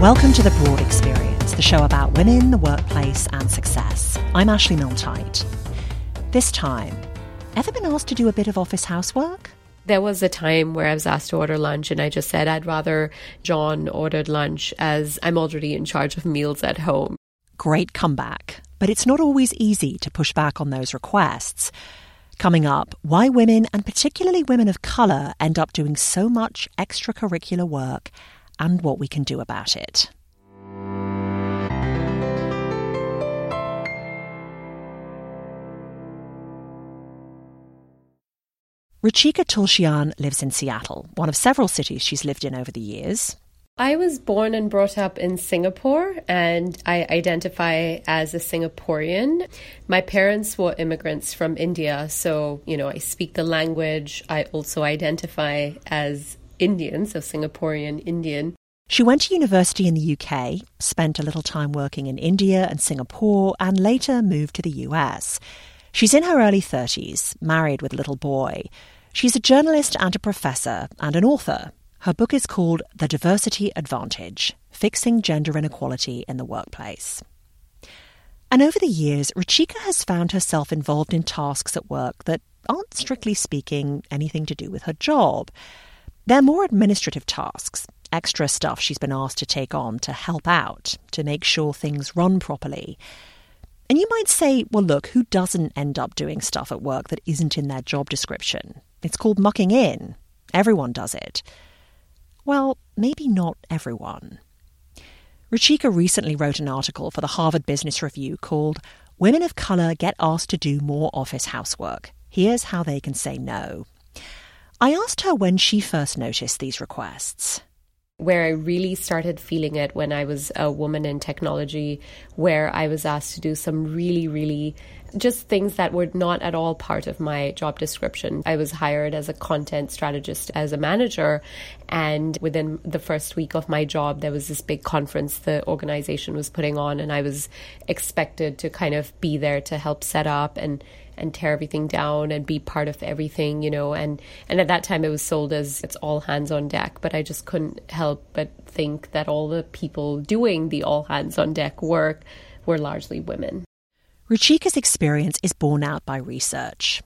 Welcome to The Broad Experience, the show about women, the workplace, and success. I'm Ashley Milne-Tyte. This time, ever been asked to do a bit of office housework? There was a time where I was asked to order lunch, and I just said I'd rather John ordered lunch as I'm already in charge of meals at home. Great comeback. But it's not always easy to push back on those requests. Coming up, why women, and particularly women of colour, end up doing so much extracurricular work and what we can do about it. Ruchika Tulshyan lives in Seattle, one of several cities she's lived in over the years. I was born and brought up in Singapore and I identify as a Singaporean. My parents were immigrants from India, so, you know, I speak the language. I also identify as Indian, so Singaporean Indian. She went to university in the UK, spent a little time working in India and Singapore, and later moved to the US. She's in her early 30s, married with a little boy. She's a journalist and a professor and an author. Her book is called The Diversity Advantage Fixing Gender Inequality in the Workplace. And over the years, Ruchika has found herself involved in tasks at work that aren't strictly speaking anything to do with her job. They're more administrative tasks, extra stuff she's been asked to take on to help out, to make sure things run properly. And you might say, well, look, who doesn't end up doing stuff at work that isn't in their job description? It's called mucking in. Everyone does it. Well, maybe not everyone. Ruchika recently wrote an article for the Harvard Business Review called Women of Colour Get Asked to Do More Office Housework. Here's how they can say no. I asked her when she first noticed these requests. Where I really started feeling it when I was a woman in technology, where I was asked to do some really, really just things that were not at all part of my job description. I was hired as a content strategist, as a manager, and within the first week of my job, there was this big conference the organization was putting on, and I was expected to kind of be there to help set up and and tear everything down and be part of everything, you know. And and at that time, it was sold as it's all hands on deck. But I just couldn't help but think that all the people doing the all hands on deck work were largely women. Ruchika's experience is borne out by research.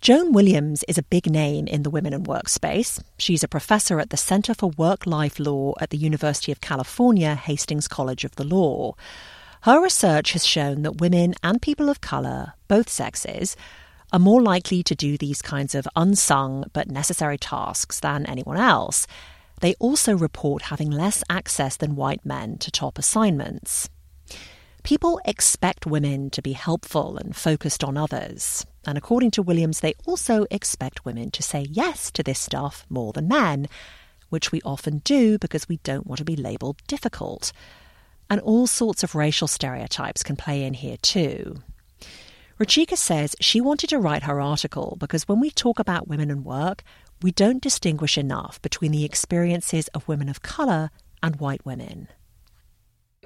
Joan Williams is a big name in the women in workspace. She's a professor at the Center for Work Life Law at the University of California, Hastings College of the Law. Her research has shown that women and people of colour, both sexes, are more likely to do these kinds of unsung but necessary tasks than anyone else. They also report having less access than white men to top assignments. People expect women to be helpful and focused on others. And according to Williams, they also expect women to say yes to this stuff more than men, which we often do because we don't want to be labelled difficult. And all sorts of racial stereotypes can play in here too. Ruchika says she wanted to write her article because when we talk about women and work, we don't distinguish enough between the experiences of women of colour and white women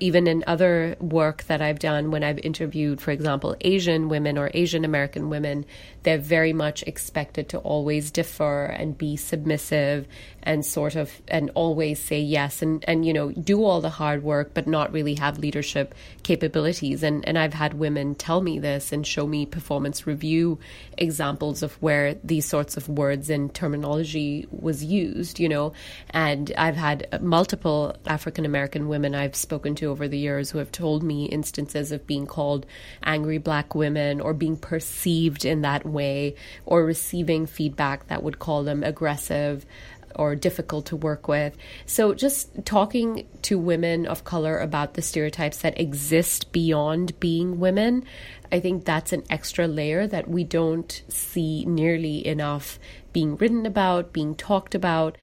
even in other work that I've done when I've interviewed, for example, Asian women or Asian American women, they're very much expected to always defer and be submissive and sort of and always say yes and and you know do all the hard work but not really have leadership capabilities. And and I've had women tell me this and show me performance review examples of where these sorts of words and terminology was used you know. And I've had multiple African American women I've spoken to over the years who have told me instances of being called angry black women or being perceived in that way or receiving feedback that would call them aggressive or difficult to work with. So, just talking to women of color about the stereotypes that exist beyond being women, I think that's an extra layer that we don't see nearly enough being written about, being talked about.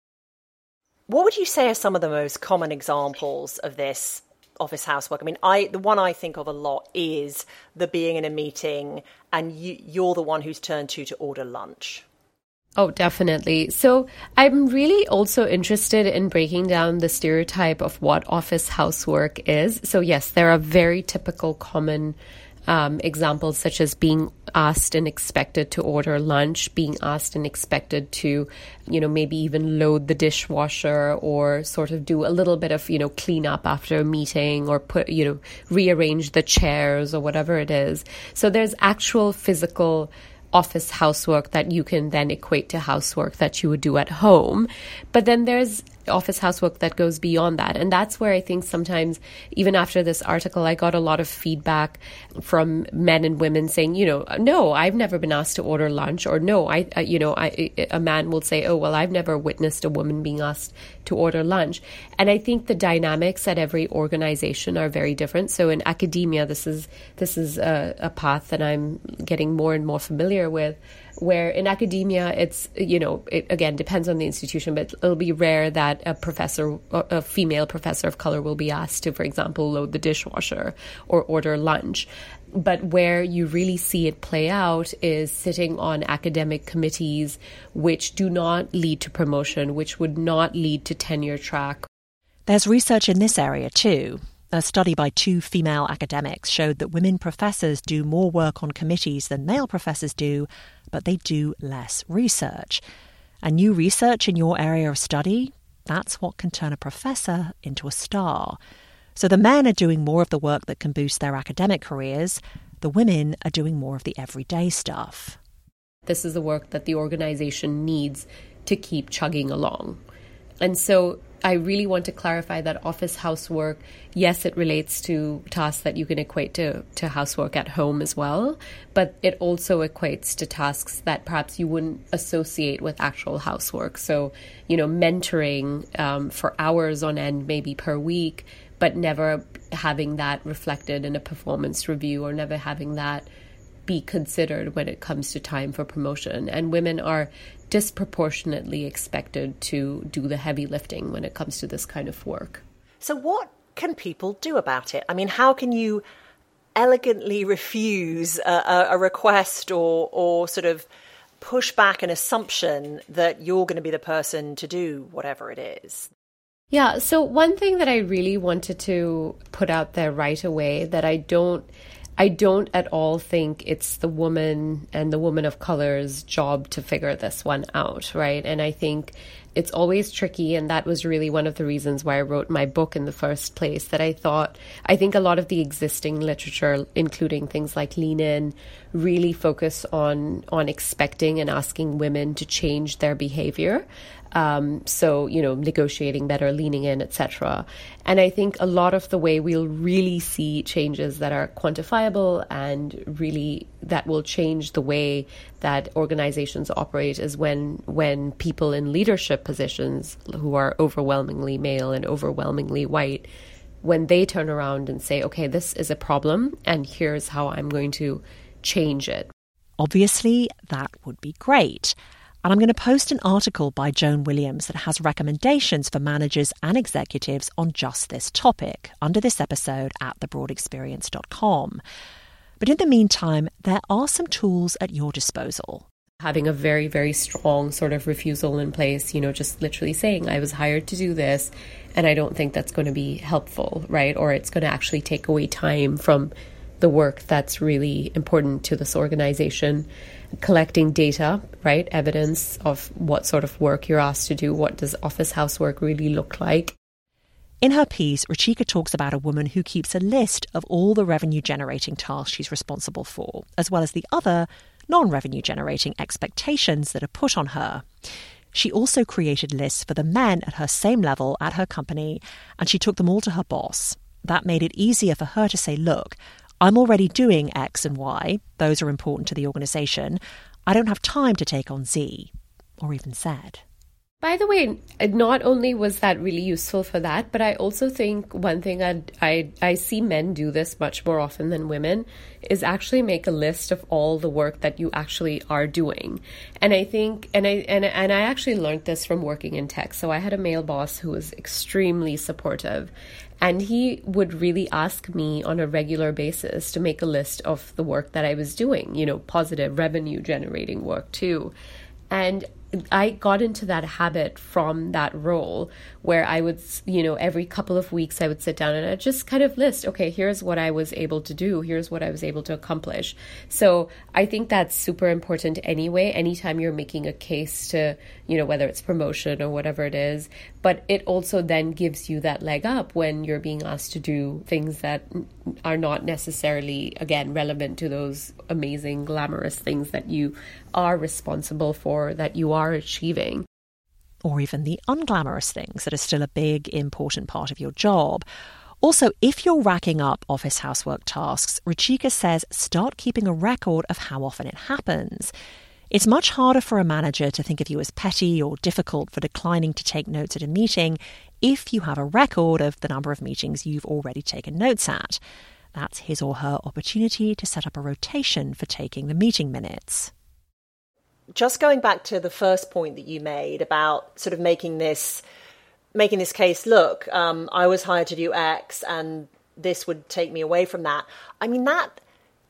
What would you say are some of the most common examples of this office housework. I mean, I the one I think of a lot is the being in a meeting and you, you're the one who's turned to to order lunch. Oh, definitely. So I'm really also interested in breaking down the stereotype of what office housework is. So, yes, there are very typical common um, examples such as being asked and expected to order lunch, being asked and expected to, you know, maybe even load the dishwasher or sort of do a little bit of, you know, clean up after a meeting or put, you know, rearrange the chairs or whatever it is. So there's actual physical office housework that you can then equate to housework that you would do at home. But then there's office housework that goes beyond that. And that's where I think sometimes, even after this article, I got a lot of feedback from men and women saying, you know, no, I've never been asked to order lunch, or no, I, you know, I, a man will say, oh, well, I've never witnessed a woman being asked to order lunch. And I think the dynamics at every organization are very different. So in academia, this is this is a, a path that I'm getting more and more familiar with where in academia it's you know it again depends on the institution but it'll be rare that a professor a female professor of color will be asked to for example load the dishwasher or order lunch but where you really see it play out is sitting on academic committees which do not lead to promotion which would not lead to tenure track there's research in this area too a study by two female academics showed that women professors do more work on committees than male professors do, but they do less research. And new research in your area of study, that's what can turn a professor into a star. So the men are doing more of the work that can boost their academic careers, the women are doing more of the everyday stuff. This is the work that the organization needs to keep chugging along. And so I really want to clarify that office housework, yes, it relates to tasks that you can equate to, to housework at home as well, but it also equates to tasks that perhaps you wouldn't associate with actual housework. So, you know, mentoring um, for hours on end, maybe per week, but never having that reflected in a performance review or never having that be considered when it comes to time for promotion. And women are disproportionately expected to do the heavy lifting when it comes to this kind of work. So, what can people do about it? I mean, how can you elegantly refuse a, a request or, or sort of push back an assumption that you're going to be the person to do whatever it is? Yeah, so one thing that I really wanted to put out there right away that I don't I don't at all think it's the woman and the woman of color's job to figure this one out, right? And I think it's always tricky. And that was really one of the reasons why I wrote my book in the first place. That I thought, I think a lot of the existing literature, including things like Lean In, really focus on, on expecting and asking women to change their behavior. Um, so, you know, negotiating better, leaning in, etc. And I think a lot of the way we'll really see changes that are quantifiable and really that will change the way that organizations operate is when when people in leadership positions who are overwhelmingly male and overwhelmingly white when they turn around and say, okay, this is a problem and here's how I'm going to change it. Obviously, that would be great. And I'm going to post an article by Joan Williams that has recommendations for managers and executives on just this topic under this episode at thebroadexperience.com. But in the meantime, there are some tools at your disposal. Having a very, very strong sort of refusal in place, you know, just literally saying, I was hired to do this, and I don't think that's going to be helpful, right? Or it's going to actually take away time from the work that's really important to this organization collecting data, right? Evidence of what sort of work you're asked to do. What does office housework really look like? In her piece, Ruchika talks about a woman who keeps a list of all the revenue generating tasks she's responsible for, as well as the other non revenue generating expectations that are put on her. She also created lists for the men at her same level at her company, and she took them all to her boss. That made it easier for her to say, Look, I'm already doing X and Y, those are important to the organisation. I don't have time to take on Z or even Z. By the way, not only was that really useful for that, but I also think one thing I'd, I I see men do this much more often than women is actually make a list of all the work that you actually are doing. And I think and I and and I actually learned this from working in tech. So I had a male boss who was extremely supportive and he would really ask me on a regular basis to make a list of the work that I was doing, you know, positive revenue generating work too. And I got into that habit from that role where I would, you know, every couple of weeks I would sit down and I just kind of list, okay, here's what I was able to do, here's what I was able to accomplish. So I think that's super important anyway, anytime you're making a case to, you know, whether it's promotion or whatever it is. But it also then gives you that leg up when you're being asked to do things that are not necessarily, again, relevant to those amazing, glamorous things that you are responsible for, that you are achieving. Or even the unglamorous things that are still a big, important part of your job. Also, if you're racking up office housework tasks, Ruchika says start keeping a record of how often it happens. It's much harder for a manager to think of you as petty or difficult for declining to take notes at a meeting if you have a record of the number of meetings you've already taken notes at. That's his or her opportunity to set up a rotation for taking the meeting minutes. Just going back to the first point that you made about sort of making this making this case look, um, I was hired to do X and this would take me away from that. I mean that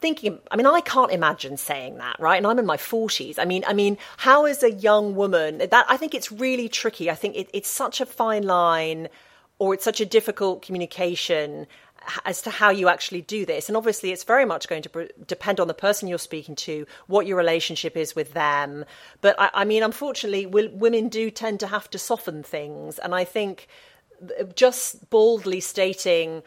thinking i mean i can't imagine saying that right? And i'm in my 40s i mean i mean how is a young woman that i think it's really tricky. I think it, it's such a fine line or it's such a difficult communication as to how you actually do this. And obviously, it's very much going to depend on the person you're speaking to, what your relationship is with them. But I, I mean, unfortunately, women do tend to have to soften things. And I think uh, just boldly stating,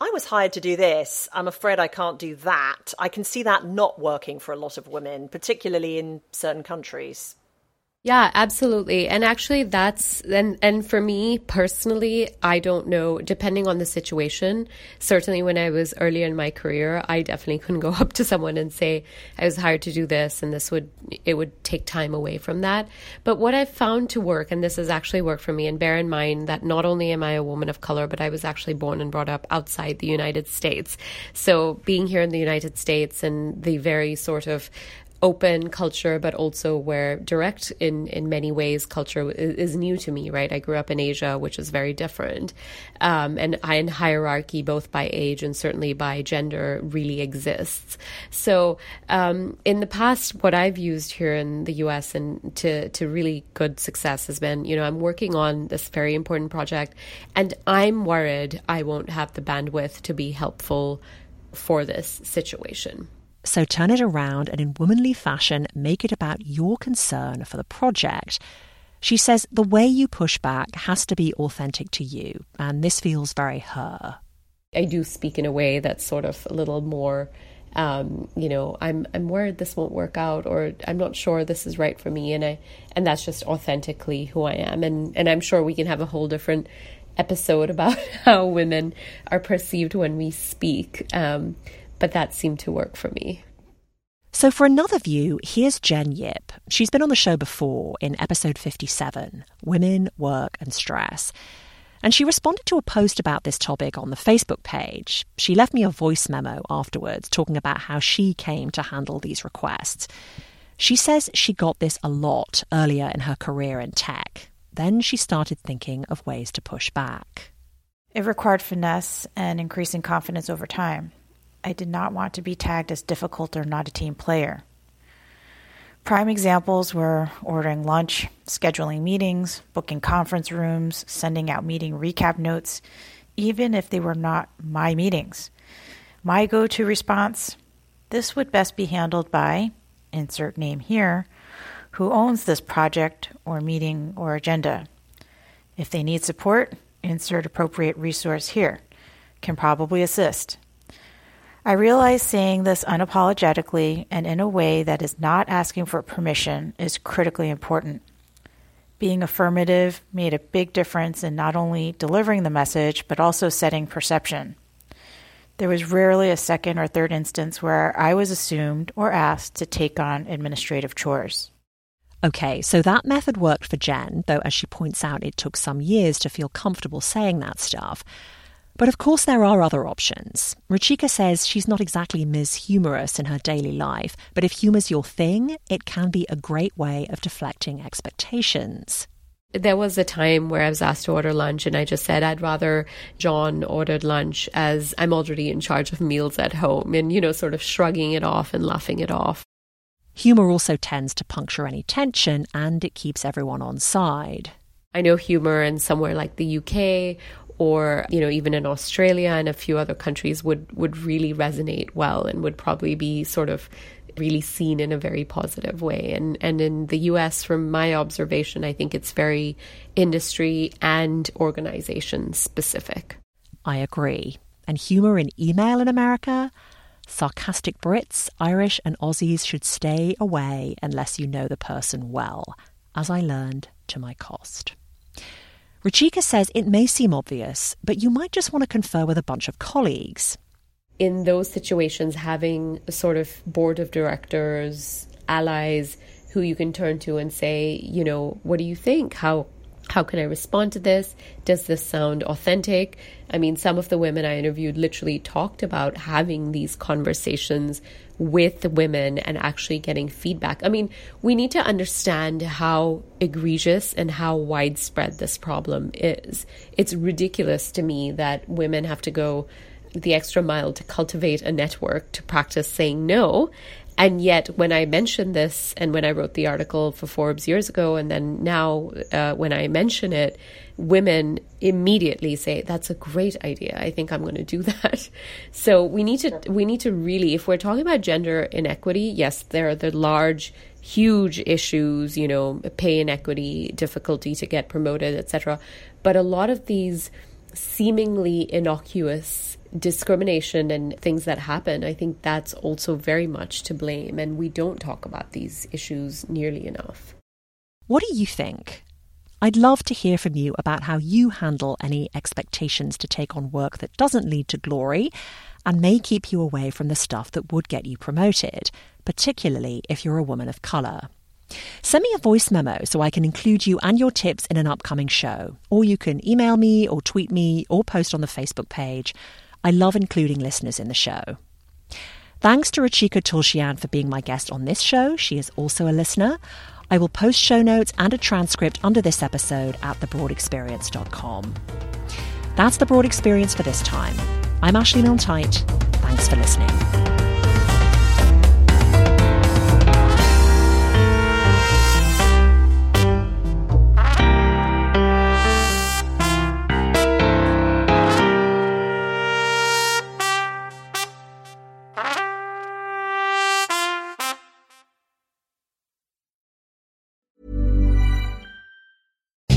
I was hired to do this. I'm afraid I can't do that. I can see that not working for a lot of women, particularly in certain countries. Yeah, absolutely. And actually that's and and for me personally, I don't know depending on the situation. Certainly when I was early in my career, I definitely couldn't go up to someone and say I was hired to do this and this would it would take time away from that. But what I've found to work and this has actually worked for me and bear in mind that not only am I a woman of color, but I was actually born and brought up outside the United States. So being here in the United States and the very sort of open culture, but also where direct in, in many ways culture is, is, new to me, right? I grew up in Asia, which is very different. Um, and, and hierarchy, both by age and certainly by gender, really exists. So um, in the past, what I've used here in the US and to, to really good success has been, you know, I'm working on this very important project and I'm worried I won't have the bandwidth to be helpful for this situation. So turn it around and in womanly fashion, make it about your concern for the project. She says the way you push back has to be authentic to you, and this feels very her. I do speak in a way that's sort of a little more, um, you know, I'm I'm worried this won't work out, or I'm not sure this is right for me, and I and that's just authentically who I am, and and I'm sure we can have a whole different episode about how women are perceived when we speak. Um, but that seemed to work for me. So, for another view, here's Jen Yip. She's been on the show before in episode 57 Women, Work and Stress. And she responded to a post about this topic on the Facebook page. She left me a voice memo afterwards talking about how she came to handle these requests. She says she got this a lot earlier in her career in tech. Then she started thinking of ways to push back. It required finesse and increasing confidence over time. I did not want to be tagged as difficult or not a team player. Prime examples were ordering lunch, scheduling meetings, booking conference rooms, sending out meeting recap notes, even if they were not my meetings. My go to response this would best be handled by, insert name here, who owns this project or meeting or agenda. If they need support, insert appropriate resource here. Can probably assist. I realize saying this unapologetically and in a way that is not asking for permission is critically important. Being affirmative made a big difference in not only delivering the message, but also setting perception. There was rarely a second or third instance where I was assumed or asked to take on administrative chores. Okay, so that method worked for Jen, though as she points out, it took some years to feel comfortable saying that stuff. But of course, there are other options. Ruchika says she's not exactly Ms. Humorous in her daily life, but if humor's your thing, it can be a great way of deflecting expectations. There was a time where I was asked to order lunch, and I just said I'd rather John ordered lunch as I'm already in charge of meals at home, and, you know, sort of shrugging it off and laughing it off. Humour also tends to puncture any tension and it keeps everyone on side. I know humour in somewhere like the UK or you know even in Australia and a few other countries would would really resonate well and would probably be sort of really seen in a very positive way and and in the US from my observation I think it's very industry and organization specific. I agree. And humor in email in America Sarcastic Brits, Irish, and Aussies should stay away unless you know the person well, as I learned to my cost. Ruchika says it may seem obvious, but you might just want to confer with a bunch of colleagues. In those situations, having a sort of board of directors, allies who you can turn to and say, you know, what do you think? How how can I respond to this? Does this sound authentic? I mean, some of the women I interviewed literally talked about having these conversations with women and actually getting feedback. I mean, we need to understand how egregious and how widespread this problem is. It's ridiculous to me that women have to go the extra mile to cultivate a network to practice saying no and yet, when I mentioned this, and when I wrote the article for Forbes years ago, and then now uh, when I mention it, women immediately say, "That's a great idea. I think I'm going to do that." So we need to we need to really, if we're talking about gender inequity, yes, there are the large, huge issues, you know, pay inequity, difficulty to get promoted, etc. But a lot of these seemingly innocuous discrimination and things that happen, I think that's also very much to blame. And we don't talk about these issues nearly enough. What do you think? I'd love to hear from you about how you handle any expectations to take on work that doesn't lead to glory and may keep you away from the stuff that would get you promoted, particularly if you're a woman of colour. Send me a voice memo so I can include you and your tips in an upcoming show. Or you can email me or tweet me or post on the Facebook page. I love including listeners in the show. Thanks to Ruchika Tulshyan for being my guest on this show. She is also a listener. I will post show notes and a transcript under this episode at thebroadexperience.com. That's the Broad Experience for this time. I'm Ashley Milne Thanks for listening.